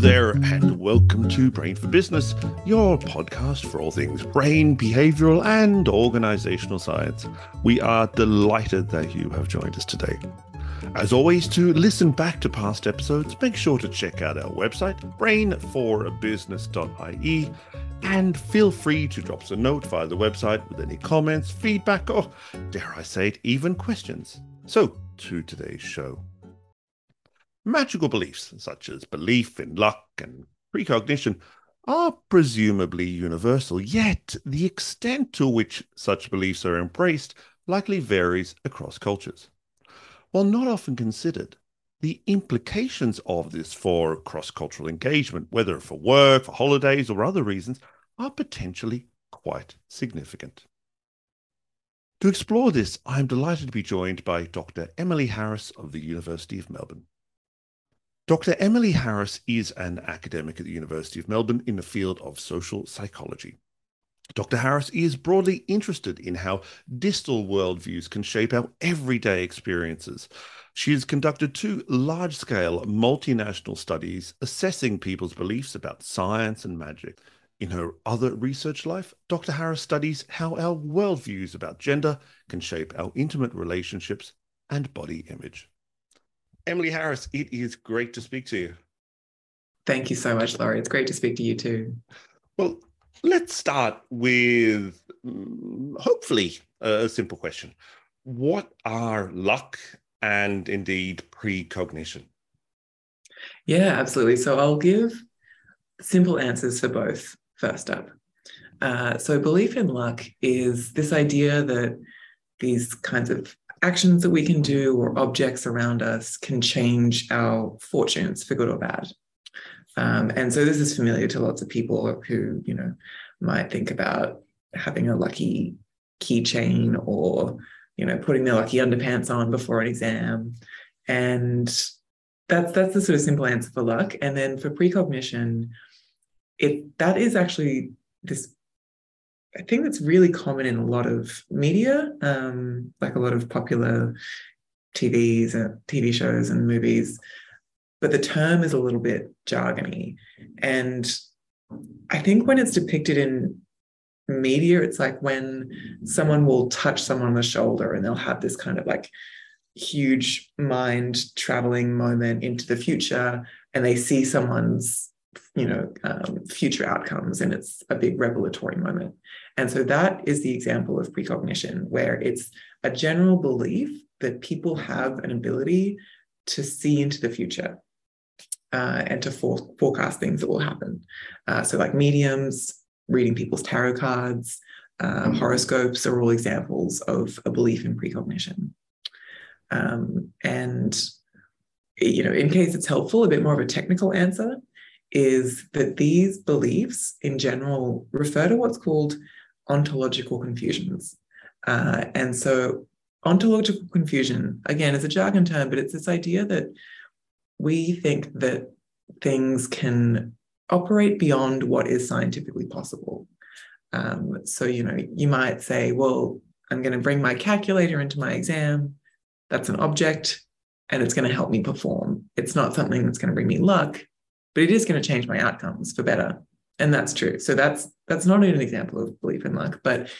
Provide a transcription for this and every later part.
there, and welcome to Brain for Business, your podcast for all things brain, behavioral, and organizational science. We are delighted that you have joined us today. As always, to listen back to past episodes, make sure to check out our website, brainforbusiness.ie, and feel free to drop us a note via the website with any comments, feedback, or dare I say it, even questions. So, to today's show. Magical beliefs, such as belief in luck and precognition, are presumably universal, yet the extent to which such beliefs are embraced likely varies across cultures. While not often considered, the implications of this for cross cultural engagement, whether for work, for holidays, or other reasons, are potentially quite significant. To explore this, I am delighted to be joined by Dr. Emily Harris of the University of Melbourne. Dr. Emily Harris is an academic at the University of Melbourne in the field of social psychology. Dr. Harris is broadly interested in how distal worldviews can shape our everyday experiences. She has conducted two large scale multinational studies assessing people's beliefs about science and magic. In her other research life, Dr. Harris studies how our worldviews about gender can shape our intimate relationships and body image. Emily Harris, it is great to speak to you. Thank you so much, Laurie. It's great to speak to you too. Well, let's start with mm, hopefully a simple question. What are luck and indeed precognition? Yeah, absolutely. So I'll give simple answers for both first up. Uh, so, belief in luck is this idea that these kinds of actions that we can do or objects around us can change our fortunes for good or bad. Um, and so this is familiar to lots of people who, you know, might think about having a lucky keychain or, you know, putting their lucky underpants on before an exam. And that's that's the sort of simple answer for luck. And then for precognition, it that is actually this I think that's really common in a lot of media, um, like a lot of popular TVs and TV shows and movies. But the term is a little bit jargony. And I think when it's depicted in media, it's like when someone will touch someone on the shoulder and they'll have this kind of like huge mind traveling moment into the future and they see someone's you know um, future outcomes and it's a big revelatory moment and so that is the example of precognition where it's a general belief that people have an ability to see into the future uh, and to for- forecast things that will happen. Uh, so like mediums reading people's tarot cards uh, horoscopes are all examples of a belief in precognition. Um, and you know in case it's helpful a bit more of a technical answer is that these beliefs in general refer to what's called ontological confusions. Uh, and so, ontological confusion, again, is a jargon term, but it's this idea that we think that things can operate beyond what is scientifically possible. Um, so, you know, you might say, well, I'm going to bring my calculator into my exam. That's an object and it's going to help me perform. It's not something that's going to bring me luck but it is going to change my outcomes for better and that's true so that's that's not an example of belief in luck but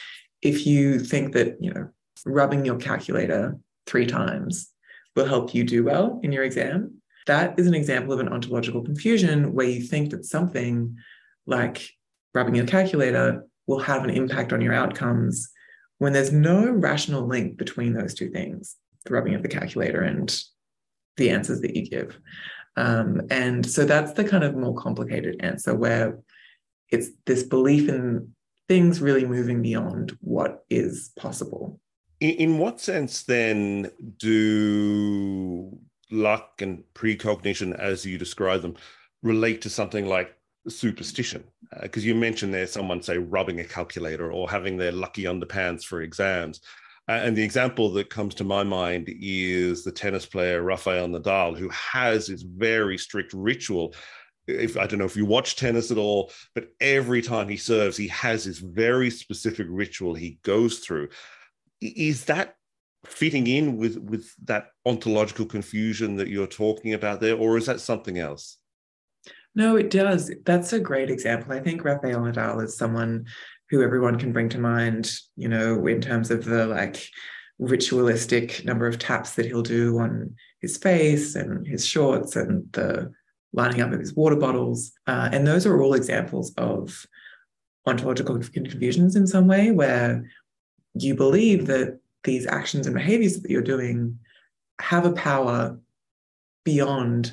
if you think that you know rubbing your calculator three times will help you do well in your exam that is an example of an ontological confusion where you think that something like rubbing your calculator will have an impact on your outcomes when there's no rational link between those two things the rubbing of the calculator and the answers that you give. Um, and so that's the kind of more complicated answer where it's this belief in things really moving beyond what is possible. In, in what sense then do luck and precognition, as you describe them, relate to something like superstition? Because uh, you mentioned there someone, say, rubbing a calculator or having their lucky underpants for exams. Uh, and the example that comes to my mind is the tennis player Rafael Nadal, who has this very strict ritual. If I don't know if you watch tennis at all, but every time he serves, he has this very specific ritual he goes through. Is that fitting in with with that ontological confusion that you're talking about there, or is that something else? No, it does. That's a great example. I think Rafael Nadal is someone who everyone can bring to mind, you know, in terms of the like ritualistic number of taps that he'll do on his face and his shorts and the lining up his water bottles. Uh, and those are all examples of ontological confusions in some way where you believe that these actions and behaviors that you're doing have a power beyond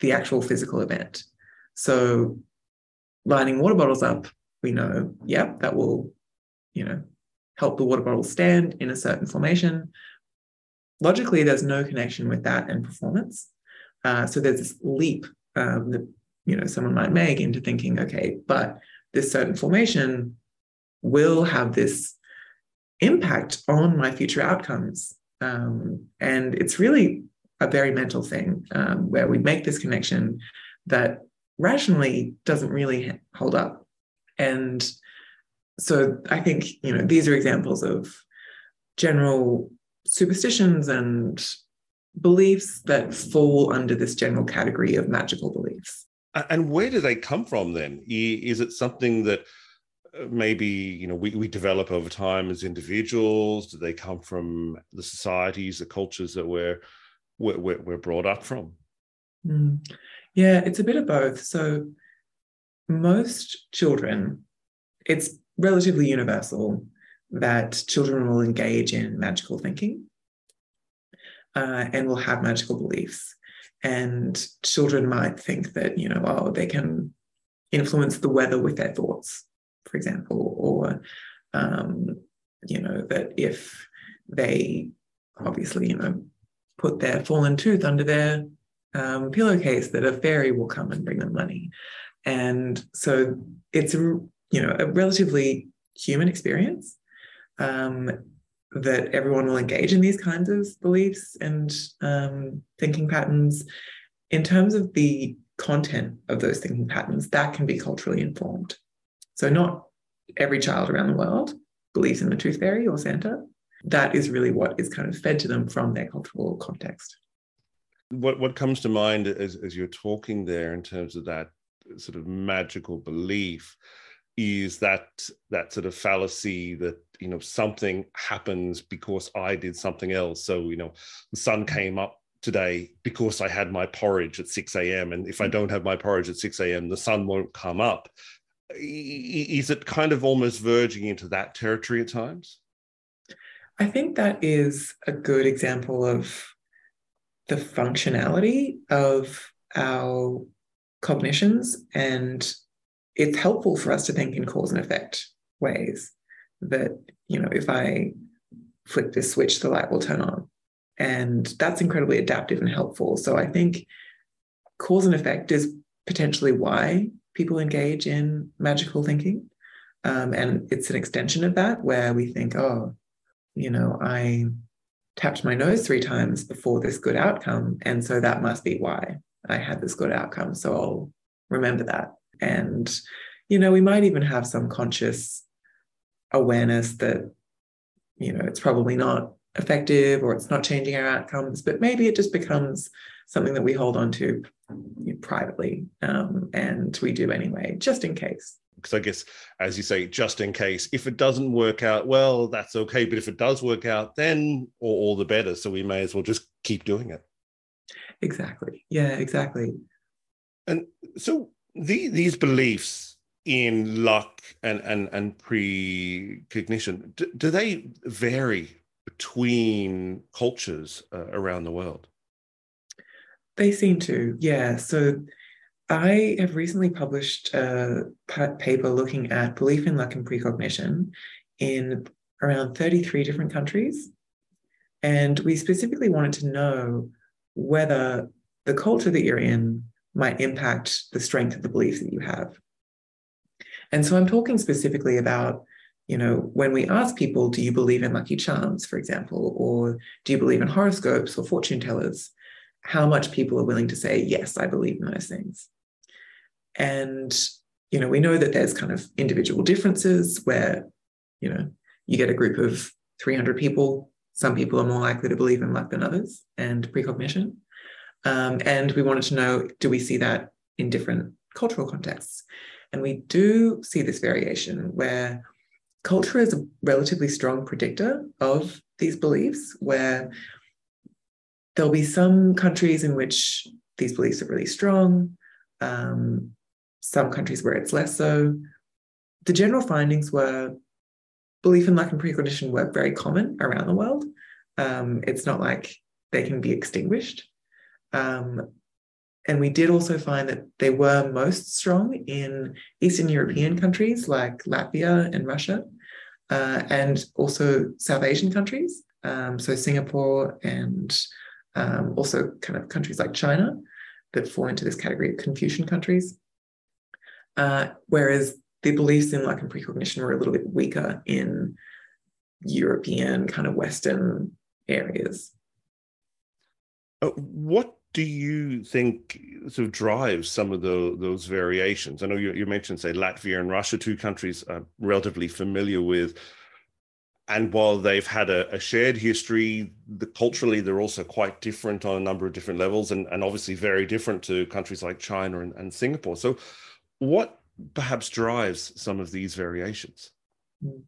the actual physical event. So lining water bottles up, we know, yep, that will, you know, help the water bottle stand in a certain formation. Logically, there's no connection with that and performance. Uh, so there's this leap um, that you know someone might make into thinking, okay, but this certain formation will have this impact on my future outcomes. Um, and it's really a very mental thing um, where we make this connection that rationally doesn't really hold up. And so I think, you know, these are examples of general superstitions and beliefs that fall under this general category of magical beliefs. And where do they come from then? Is it something that uh, maybe you know we, we develop over time as individuals? Do they come from the societies, the cultures that we're we're, we're brought up from? Mm. Yeah, it's a bit of both. So most children, it's relatively universal that children will engage in magical thinking uh, and will have magical beliefs. And children might think that, you know, oh, they can influence the weather with their thoughts, for example, or, um, you know, that if they obviously, you know, put their fallen tooth under their um, pillowcase, that a fairy will come and bring them money. And so it's you know, a relatively human experience. Um, that everyone will engage in these kinds of beliefs and um, thinking patterns. In terms of the content of those thinking patterns, that can be culturally informed. So, not every child around the world believes in the tooth fairy or Santa. That is really what is kind of fed to them from their cultural context. What what comes to mind as, as you're talking there in terms of that sort of magical belief is that that sort of fallacy that you know something happens because i did something else. So you know the sun mm. came up today because i had my porridge at 6 a.m and if i mm. don't have my porridge at 6 a.m the sun won't come up. Is it kind of almost verging into that territory at times? I think that is a good example of the functionality of our cognitions. And it's helpful for us to think in cause and effect ways that, you know, if I flick this switch, the light will turn on. And that's incredibly adaptive and helpful. So I think cause and effect is potentially why people engage in magical thinking. Um, and it's an extension of that where we think, oh, you know, I tapped my nose three times before this good outcome. And so that must be why I had this good outcome. So I'll remember that. And, you know, we might even have some conscious awareness that, you know, it's probably not effective or it's not changing our outcomes, but maybe it just becomes something that we hold on to privately um, and we do anyway, just in case. Because I guess, as you say, just in case, if it doesn't work out, well, that's okay. But if it does work out, then all, all the better. So we may as well just keep doing it. Exactly. Yeah, exactly. And so the, these beliefs in luck and and and precognition. Do, do they vary between cultures uh, around the world? They seem to yeah. So i have recently published a paper looking at belief in luck and precognition in around 33 different countries. And we specifically wanted to know whether the culture that you're in might impact the strength of the beliefs that you have. And so I'm talking specifically about, you know, when we ask people, do you believe in lucky charms, for example, or do you believe in horoscopes or fortune tellers? How much people are willing to say, yes, I believe in those things. And, you know, we know that there's kind of individual differences where, you know, you get a group of 300 people, some people are more likely to believe in luck than others and precognition. Um, and we wanted to know do we see that in different cultural contexts. And we do see this variation where culture is a relatively strong predictor of these beliefs, where there'll be some countries in which these beliefs are really strong, um, some countries where it's less so. The general findings were belief in luck and precognition were very common around the world. Um, it's not like they can be extinguished. Um, and we did also find that they were most strong in Eastern European countries like Latvia and Russia, uh, and also South Asian countries. Um, so Singapore and um, also kind of countries like China that fall into this category of Confucian countries. Uh, whereas the beliefs in luck and precognition were a little bit weaker in European kind of Western areas. Uh, what do you think sort of drives some of the, those variations? I know you, you mentioned, say, Latvia and Russia, two countries I'm relatively familiar with. And while they've had a, a shared history, the, culturally they're also quite different on a number of different levels, and, and obviously very different to countries like China and, and Singapore. So, what perhaps drives some of these variations? Hmm.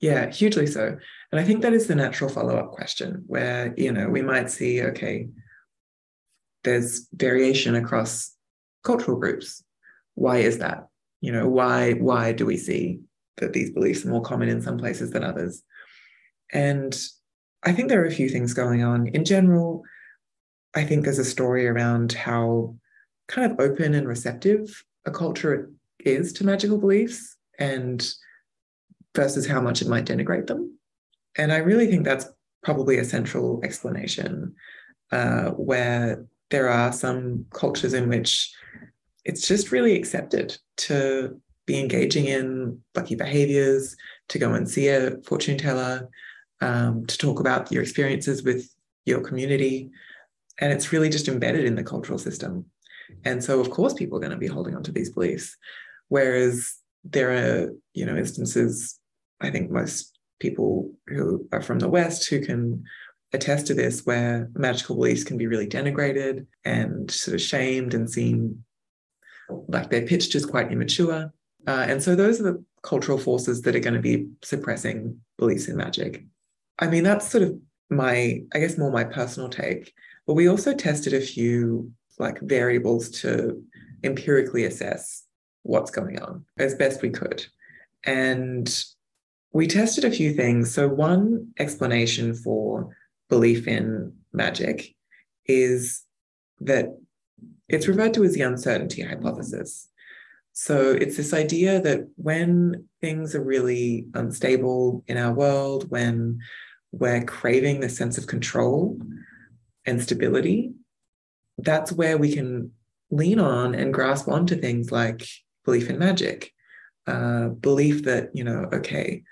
Yeah, hugely so. And I think that is the natural follow up question where, you know, we might see, okay, there's variation across cultural groups. Why is that? You know, why why do we see that these beliefs are more common in some places than others? And I think there are a few things going on. In general, I think there's a story around how kind of open and receptive a culture is to magical beliefs and versus how much it might denigrate them. And I really think that's probably a central explanation uh, where there are some cultures in which it's just really accepted to be engaging in lucky behaviors, to go and see a fortune teller, um, to talk about your experiences with your community. And it's really just embedded in the cultural system. And so, of course, people are going to be holding on to these beliefs. Whereas there are, you know, instances, I think most people who are from the West who can attest to this, where magical beliefs can be really denigrated and sort of shamed and seen like they're pitched as quite immature. Uh, and so those are the cultural forces that are going to be suppressing beliefs in magic. I mean, that's sort of my, I guess, more my personal take. But we also tested a few like variables to empirically assess what's going on as best we could. And we tested a few things. So, one explanation for belief in magic is that it's referred to as the uncertainty hypothesis. So, it's this idea that when things are really unstable in our world, when we're craving the sense of control and stability, that's where we can lean on and grasp onto things like belief in magic, uh, belief that, you know, okay,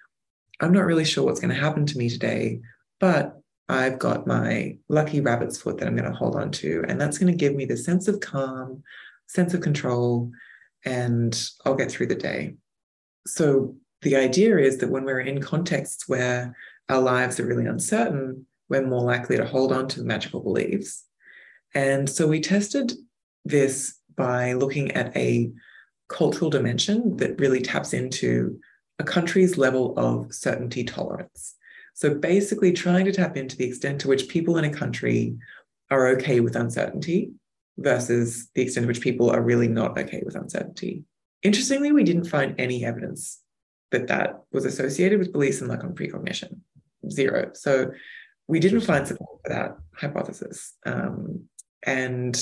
I'm not really sure what's going to happen to me today, but I've got my lucky rabbit's foot that I'm going to hold on to. And that's going to give me the sense of calm, sense of control, and I'll get through the day. So the idea is that when we're in contexts where our lives are really uncertain, we're more likely to hold on to magical beliefs. And so we tested this by looking at a cultural dimension that really taps into a country's level of certainty tolerance. So basically, trying to tap into the extent to which people in a country are okay with uncertainty versus the extent to which people are really not okay with uncertainty. Interestingly, we didn't find any evidence that that was associated with beliefs in luck and precognition. Zero. So we didn't find support for that hypothesis. Um, and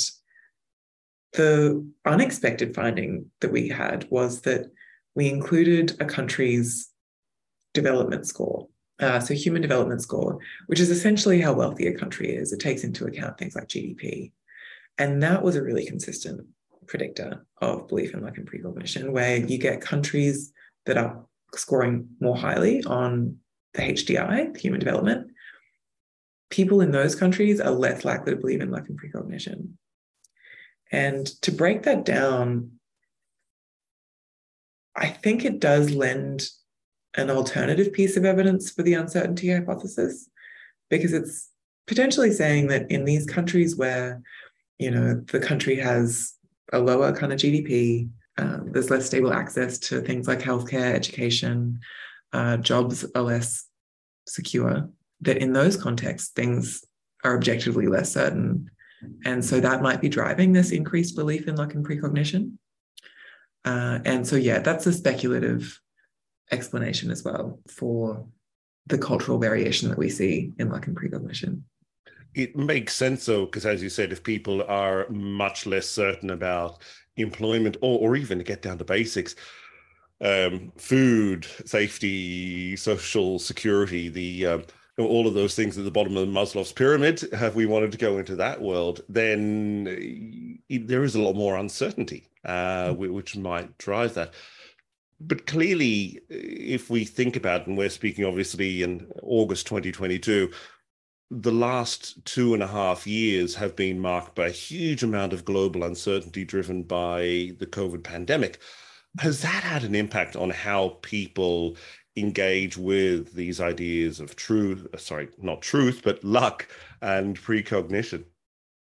the unexpected finding that we had was that we included a country's development score. Uh, so, human development score, which is essentially how wealthy a country is. It takes into account things like GDP. And that was a really consistent predictor of belief in luck and precognition, where you get countries that are scoring more highly on the HDI, the human development. People in those countries are less likely to believe in luck and precognition. And to break that down, I think it does lend an alternative piece of evidence for the uncertainty hypothesis because it's potentially saying that in these countries where you know the country has a lower kind of GDP. Um, there's less stable access to things like healthcare, education, uh, jobs are less secure. That in those contexts, things are objectively less certain. And so that might be driving this increased belief in luck and precognition. Uh, and so, yeah, that's a speculative explanation as well for the cultural variation that we see in luck and precognition. It makes sense, though, because as you said, if people are much less certain about employment or, or even to get down to basics, um, food, safety, social security, the um, all of those things at the bottom of the Maslow's pyramid, have we wanted to go into that world, then there is a lot more uncertainty, uh, mm. which might drive that. But clearly, if we think about, and we're speaking obviously in August 2022, the last two and a half years have been marked by a huge amount of global uncertainty driven by the COVID pandemic. Has that had an impact on how people engage with these ideas of truth, uh, sorry, not truth, but luck and precognition.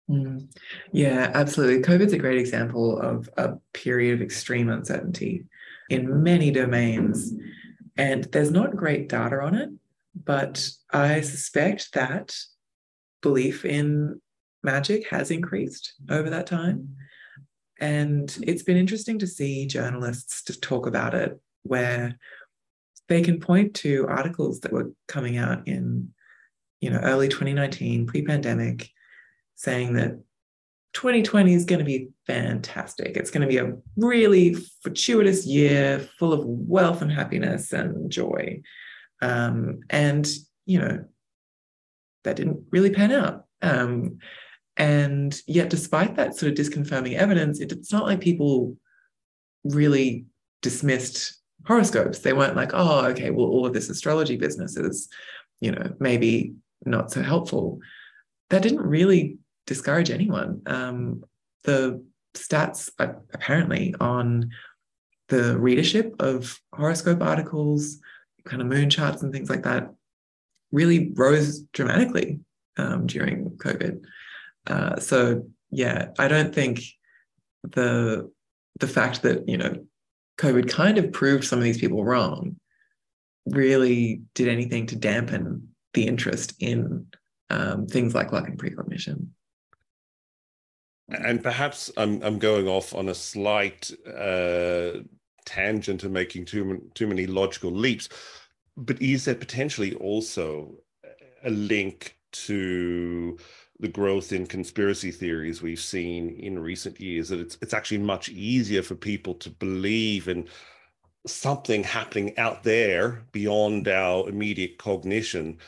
Mm. Yeah, absolutely. COVID's a great example of a period of extreme uncertainty in many domains. And there's not great data on it, but I suspect that belief in magic has increased over that time. And it's been interesting to see journalists talk about it where they can point to articles that were coming out in you know early 2019 pre-pandemic saying that 2020 is going to be fantastic it's going to be a really fortuitous year full of wealth and happiness and joy um, and you know that didn't really pan out um, and yet despite that sort of disconfirming evidence it's not like people really dismissed horoscopes. They weren't like, oh, okay, well, all of this astrology business is, you know, maybe not so helpful. That didn't really discourage anyone. Um, the stats apparently on the readership of horoscope articles, kind of moon charts and things like that, really rose dramatically um, during COVID. Uh, so yeah, I don't think the the fact that you know COVID kind of proved some of these people wrong, really did anything to dampen the interest in um, things like luck and precognition. And perhaps I'm I'm going off on a slight uh, tangent and making too too many logical leaps, but is there potentially also a link to the growth in conspiracy theories we've seen in recent years that it's it's actually much easier for people to believe in something happening out there beyond our immediate cognition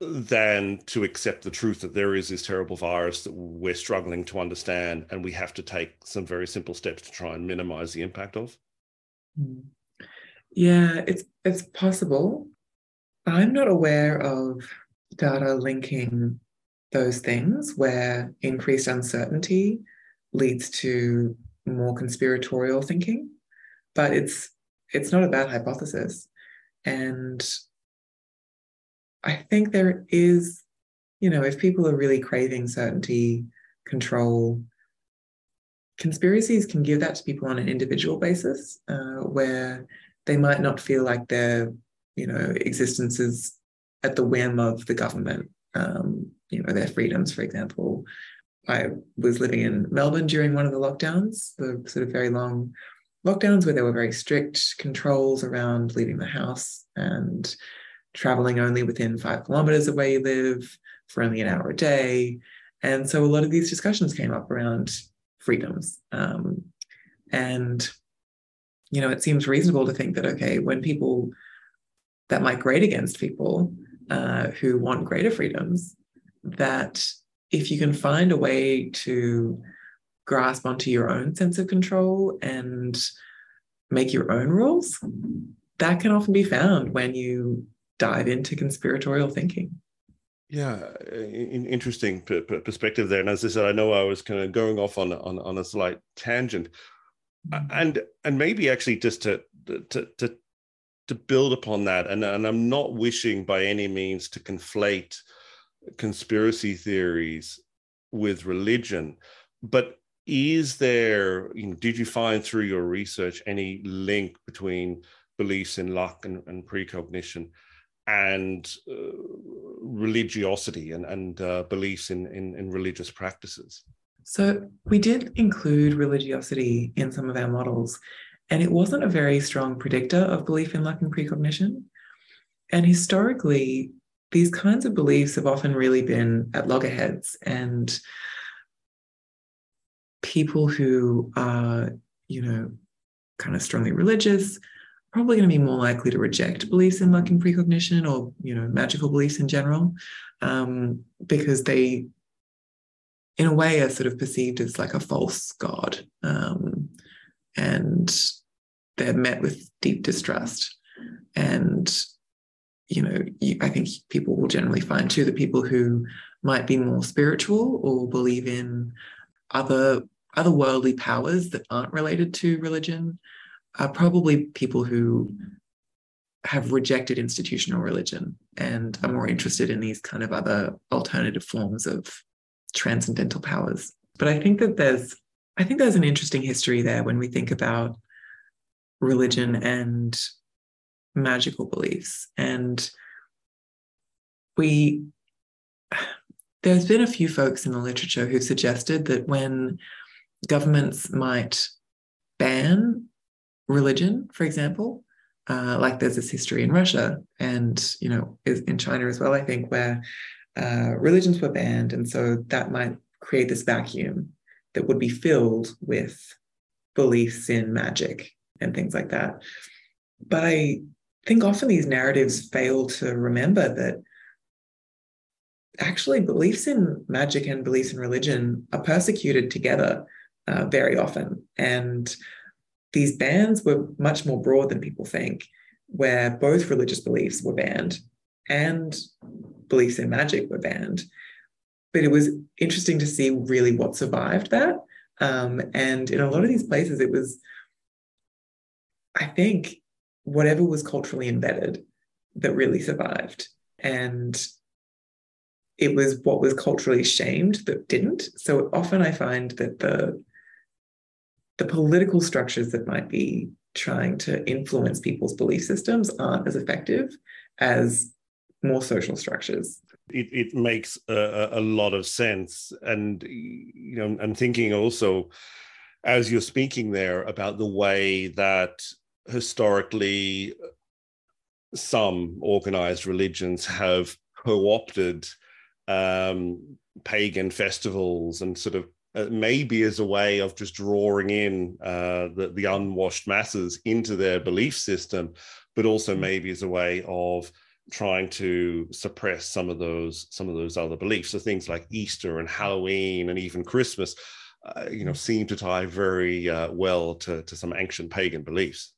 than to accept the truth that there is this terrible virus that we're struggling to understand and we have to take some very simple steps to try and minimize the impact of? Hmm. yeah it's it's possible. I'm not aware of data linking those things where increased uncertainty leads to more conspiratorial thinking but it's it's not a bad hypothesis. And i think there is you know if people are really craving certainty control conspiracies can give that to people on an individual basis uh, where they might not feel like their you know existence is at the whim of the government um, you know, their freedoms, for example. I was living in Melbourne during one of the lockdowns, the sort of very long lockdowns where there were very strict controls around leaving the house and traveling only within five kilometers of where you live for only an hour a day. And so a lot of these discussions came up around freedoms. Um, and, you know, it seems reasonable to think that, okay, when people that might grade against people uh, who want greater freedoms, that if you can find a way to grasp onto your own sense of control and make your own rules, that can often be found when you dive into conspiratorial thinking. Yeah, interesting perspective there. And as I said, I know I was kind of going off on on, on a slight tangent, mm-hmm. and and maybe actually just to to to to build upon that. And and I'm not wishing by any means to conflate conspiracy theories with religion, but is there, you know, did you find through your research any link between beliefs in luck and, and precognition and uh, religiosity and, and uh, beliefs in, in, in religious practices? So we did include religiosity in some of our models, and it wasn't a very strong predictor of belief in luck and precognition. And historically, these kinds of beliefs have often really been at loggerheads and people who are, you know, kind of strongly religious, probably going to be more likely to reject beliefs in luck and precognition or, you know, magical beliefs in general, um, because they, in a way, are sort of perceived as like a false god. Um, and they're met with deep distrust. And, you know, you, I think people will generally find too that people who might be more spiritual or believe in other other worldly powers that aren't related to religion are probably people who have rejected institutional religion and are more interested in these kind of other alternative forms of transcendental powers. But I think that there's I think there's an interesting history there when we think about religion and magical beliefs. And we there's been a few folks in the literature who've suggested that when governments might ban religion, for example. Uh, like there's this history in Russia and you know in China as well, I think, where uh, religions were banned, and so that might create this vacuum that would be filled with beliefs in magic and things like that. But I think often these narratives fail to remember that actually beliefs in magic and beliefs in religion are persecuted together uh, very often. And these bans were much more broad than people think, where both religious beliefs were banned and beliefs in magic were banned. But it was interesting to see really what survived that. Um, and in a lot of these places, it was, I think, whatever was culturally embedded that really survived. And it was what was culturally shamed that didn't. So often I find that the the political structures that might be trying to influence people's belief systems aren't as effective as more social structures. It, it makes a, a lot of sense. And, you know, I'm thinking also, as you're speaking there, about the way that historically some organized religions have co opted um, pagan festivals and sort of uh, maybe as a way of just drawing in uh, the, the unwashed masses into their belief system, but also mm. maybe as a way of trying to suppress some of those some of those other beliefs. So things like Easter and Halloween and even Christmas, uh, you know, mm. seem to tie very uh, well to, to some ancient pagan beliefs.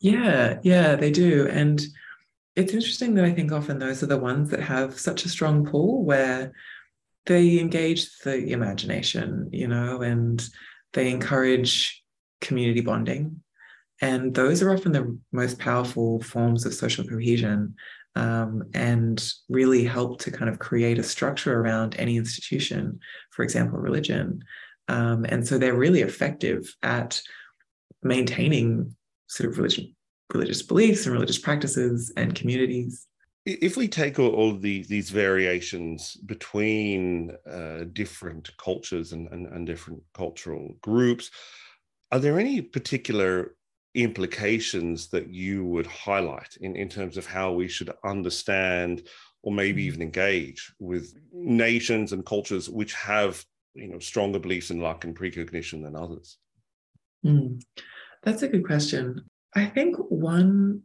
Yeah, yeah, they do. And it's interesting that I think often those are the ones that have such a strong pull where they engage the imagination, you know, and they encourage community bonding. And those are often the most powerful forms of social cohesion um, and really help to kind of create a structure around any institution, for example, religion. Um, and so they're really effective at maintaining sort of religion, religious beliefs and religious practices and communities if we take all, all the, these variations between uh, different cultures and, and, and, different cultural groups, are there any particular implications that you would highlight in, in terms of how we should understand or maybe mm. even engage with nations and cultures which have you know stronger beliefs in luck and precognition than others? Mm. That's a good question. I think one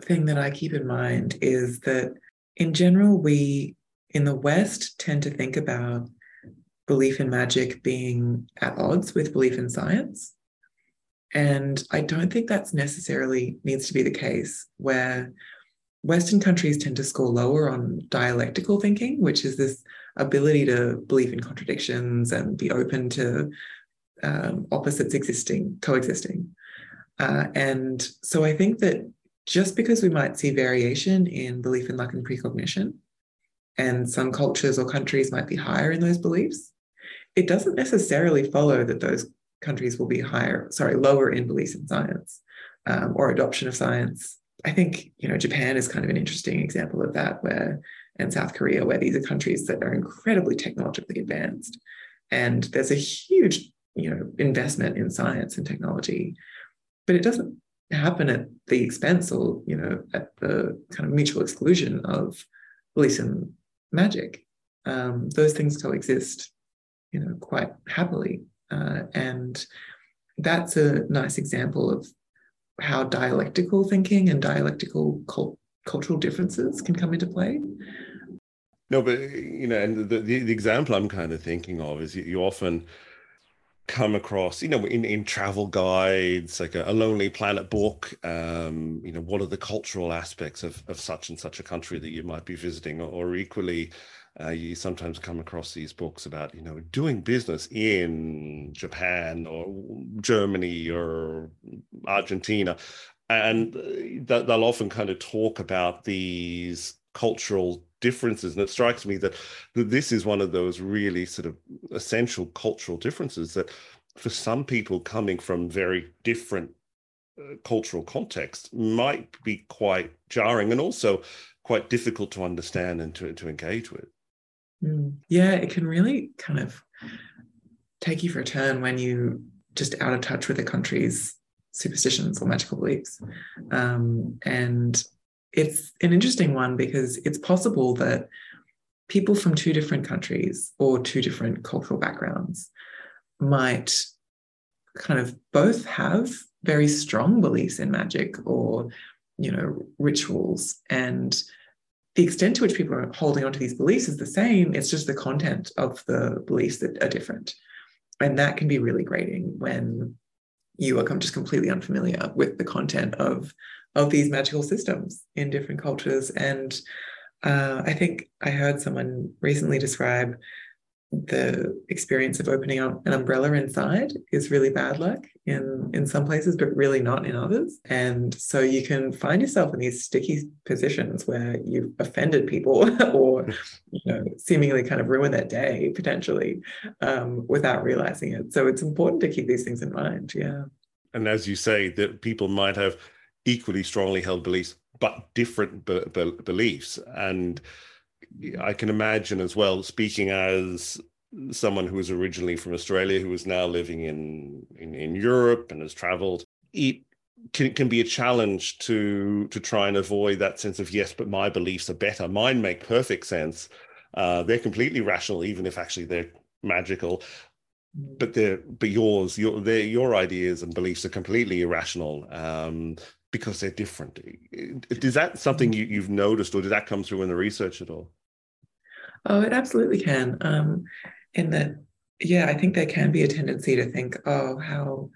thing that I keep in mind is that in general, we in the West tend to think about belief in magic being at odds with belief in science. And I don't think that's necessarily needs to be the case, where Western countries tend to score lower on dialectical thinking, which is this ability to believe in contradictions and be open to um, opposites existing, coexisting. Uh, and so I think that just because we might see variation in belief in luck and precognition, and some cultures or countries might be higher in those beliefs, it doesn't necessarily follow that those countries will be higher, sorry, lower in beliefs in science um, or adoption of science. I think, you know, Japan is kind of an interesting example of that, where, and South Korea, where these are countries that are incredibly technologically advanced. And there's a huge, you know, investment in science and technology, but it doesn't happen at the expense or, you know, at the kind of mutual exclusion of beliefs and magic. Um, those things coexist you know, quite happily. Uh, and that's a nice example of how dialectical thinking and dialectical cult- cultural differences can come into play. No, but you know, and the, the, the example I'm kind of thinking of is you, you, often come across, you know, in, in travel guides, like a, a Lonely Planet book, um, you know, what are the cultural aspects of, of such and such a country that you might be visiting, or, or equally, uh, you sometimes come across these books about, you know, doing business in Japan or Germany or Argentina. And uh, they'll often kind of talk about these cultural differences. And it strikes me that, this is one of those really sort of essential cultural differences that for some people coming from very different uh, cultural contexts might be quite jarring and also quite difficult to understand and to, to engage with. Mm. Yeah, it can really kind of take you for a turn when you just out of touch with the country's superstitions or magical beliefs. Um, and it's an interesting one because it's possible that people from two different countries or two different cultural backgrounds might kind of both have very strong beliefs in magic or you know rituals and the extent to which people are holding on to these beliefs is the same. It's just the content of the beliefs that are different. And that can be really grating when you are just completely unfamiliar with the content of, of these magical systems in different cultures. And uh, I think I heard someone recently describe the experience of opening up an umbrella inside is really bad luck in in some places but really not in others. And so you can find yourself in these sticky positions where you've offended people or you know seemingly kind of ruin their day potentially um, without realizing it. So it's important to keep these things in mind. Yeah. And as you say that people might have equally strongly held beliefs but different be- be- beliefs and I can imagine as well, speaking as someone who was originally from Australia who is now living in, in, in Europe and has traveled, it can, can be a challenge to to try and avoid that sense of yes, but my beliefs are better. Mine make perfect sense. Uh, they're completely rational, even if actually they're magical. But they're but yours, your your ideas and beliefs are completely irrational. Um, because they're different. Is that something you, you've noticed, or did that come through in the research at all? Oh, it absolutely can. Um, in that, yeah, I think there can be a tendency to think, oh, how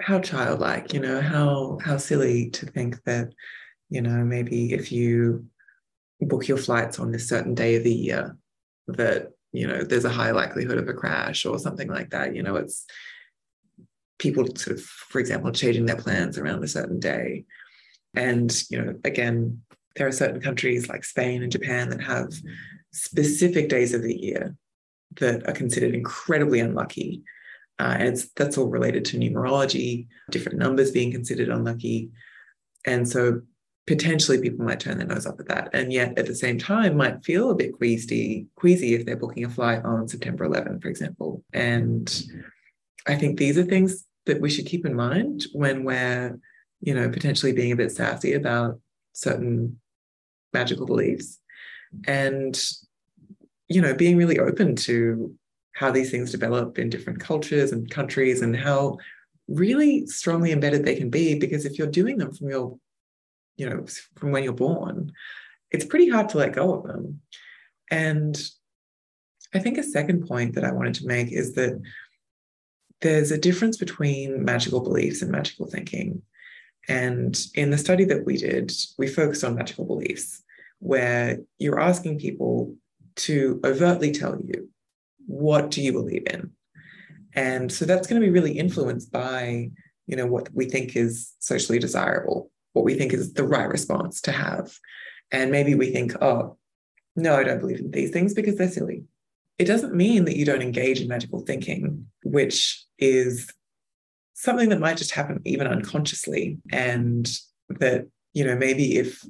how childlike, you know, how how silly to think that, you know, maybe if you book your flights on this certain day of the year, that you know there's a high likelihood of a crash or something like that. You know, it's people sort of, for example, changing their plans around a certain day. And, you know, again, there are certain countries like Spain and Japan that have specific days of the year that are considered incredibly unlucky. Uh, and that's all related to numerology, different numbers being considered unlucky. And so potentially people might turn their nose up at that. And yet at the same time might feel a bit queasy, queasy if they're booking a flight on September 11, for example. And I think these are things that we should keep in mind when we're, you know, potentially being a bit sassy about certain magical beliefs and, you know, being really open to how these things develop in different cultures and countries and how really strongly embedded they can be. Because if you're doing them from your, you know, from when you're born, it's pretty hard to let go of them. And I think a second point that I wanted to make is that there's a difference between magical beliefs and magical thinking. And in the study that we did, we focused on magical beliefs, where you're asking people to overtly tell you, what do you believe in? And so that's going to be really influenced by, you know, what we think is socially desirable, what we think is the right response to have. And maybe we think, oh, no, I don't believe in these things because they're silly. it doesn't mean that you don't engage in magical thinking, which is something that might just happen even unconsciously. And that, you know, maybe if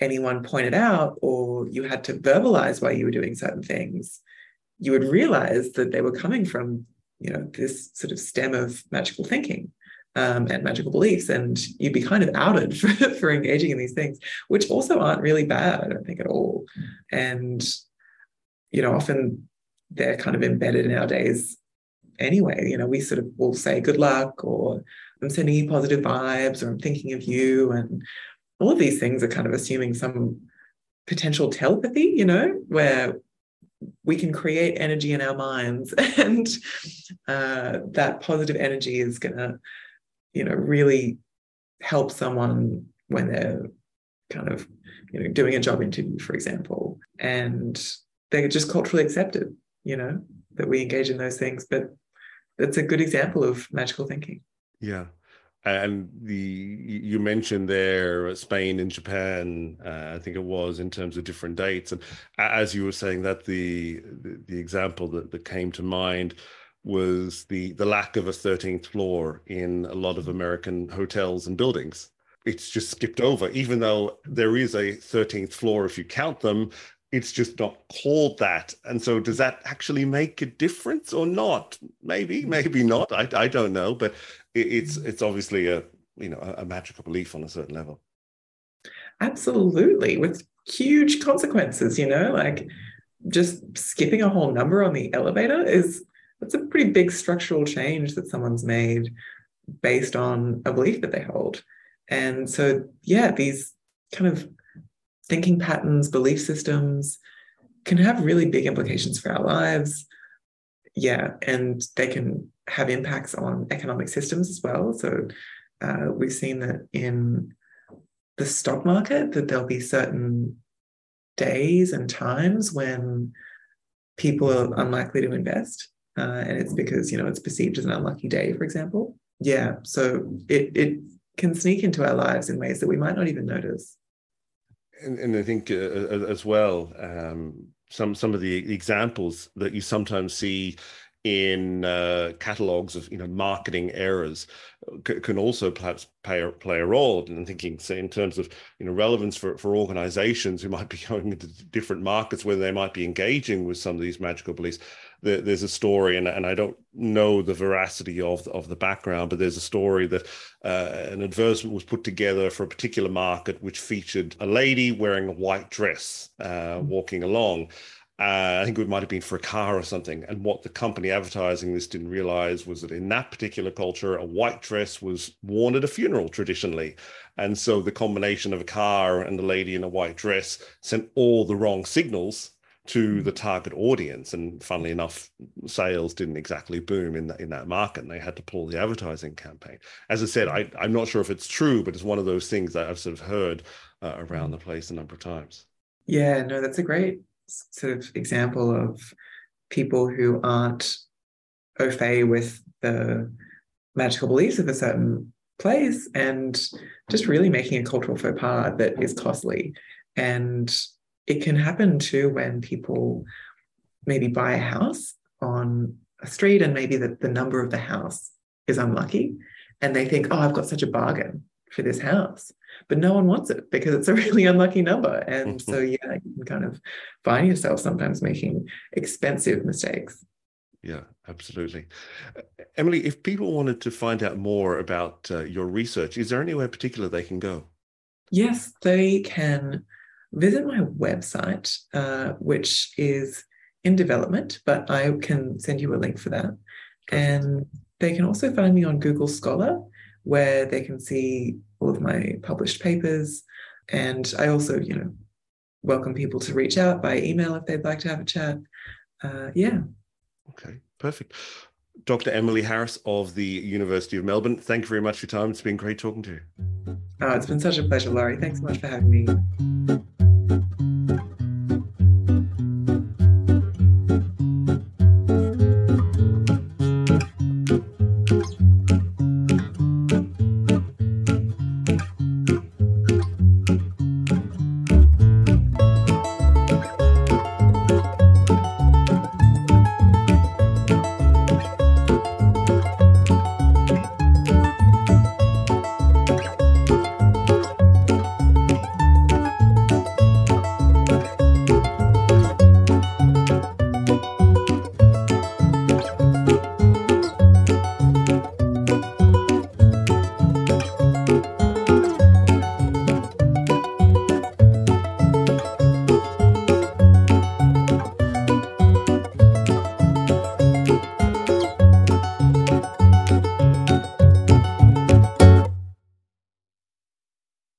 anyone pointed out or you had to verbalize why you were doing certain things, you would realize that they were coming from, you know, this sort of stem of magical thinking. Um, and magical beliefs, and you'd be kind of outed for, for engaging in these things, which also aren't really bad, I don't think at all. And you know, often they're kind of embedded in our days anyway. You know, we sort of will say good luck or I'm sending you positive vibes or I'm thinking of you. And all of these things are kind of assuming some potential telepathy, you know, where we can create energy in our minds and uh, that positive energy is going to, you know, really help someone when they're kind of, you know, doing a job interview, for example. And they're just culturally accepted, you know, that we engage in those things. But that's a good example of magical thinking. Yeah. And the you mentioned there Spain and Japan, uh, I think it was in terms of different dates. And as you were saying that, the the, the example that, that came to mind was the the lack of a 13th floor in a lot of American hotels and buildings. It's just skipped over, even though there is a 13th floor if you count them it's just not called that. And so does that actually make a difference or not? Maybe, mm. maybe not. I, I don't know, but it, it's mm. it's obviously a you know a, a magical belief on a certain level. Absolutely, with huge consequences, you know, like just skipping a whole number on the elevator is that's a pretty big structural change that someone's made based on a belief that they hold. And so yeah, these kind of thinking patterns, belief systems can have really big implications for our lives. Yeah, and they can have impacts on economic systems as well. So uh, we've seen that in the stock market that there'll be certain days and times when people are unlikely to invest, uh, and it's because you know it's perceived as an unlucky day, for example. Yeah, so it it can sneak into our lives in ways that we might not even notice and, and I think uh, as well, um, some some of the examples that you sometimes see in uh, catalogs of you know marketing errors c- can also perhaps play a, play a role in thinking say in terms of you know relevance for, for organizations who might be going into different markets where they might be engaging with some of these magical beliefs there, there's a story, and, and I don't know the veracity of, of the background, but there's a story that uh, an advertisement was put together for a particular market which featured a lady wearing a white dress uh, hmm. walking along. Uh, I think it might have been for a car or something. And what the company advertising this didn't realize was that in that particular culture, a white dress was worn at a funeral traditionally. And so the combination of a car and the lady in a white dress sent all the wrong signals to the target audience. And funnily enough, sales didn't exactly boom in that in that market, and they had to pull the advertising campaign. As I said, I, I'm not sure if it's true, but it's one of those things that I've sort of heard uh, around mm. the place a number of times. Yeah, no, that's a great sort of example of people who aren't au fait with the magical beliefs of a certain place and just really making a cultural faux pas that is costly and it can happen too when people maybe buy a house on a street and maybe the, the number of the house is unlucky and they think, oh, I've got such a bargain for this house. But no one wants it because it's a really unlucky number. And so, yeah, you can kind of find yourself sometimes making expensive mistakes. Yeah, absolutely. Emily, if people wanted to find out more about uh, your research, is there anywhere particular they can go? Yes, they can visit my website, uh, which is in development, but I can send you a link for that. And they can also find me on Google Scholar, where they can see all of my published papers. And I also, you know, welcome people to reach out by email if they'd like to have a chat. Uh, yeah. Okay, perfect. Dr. Emily Harris of the University of Melbourne, thank you very much for your time. It's been great talking to you. Oh, it's been such a pleasure, Laurie. Thanks so much for having me.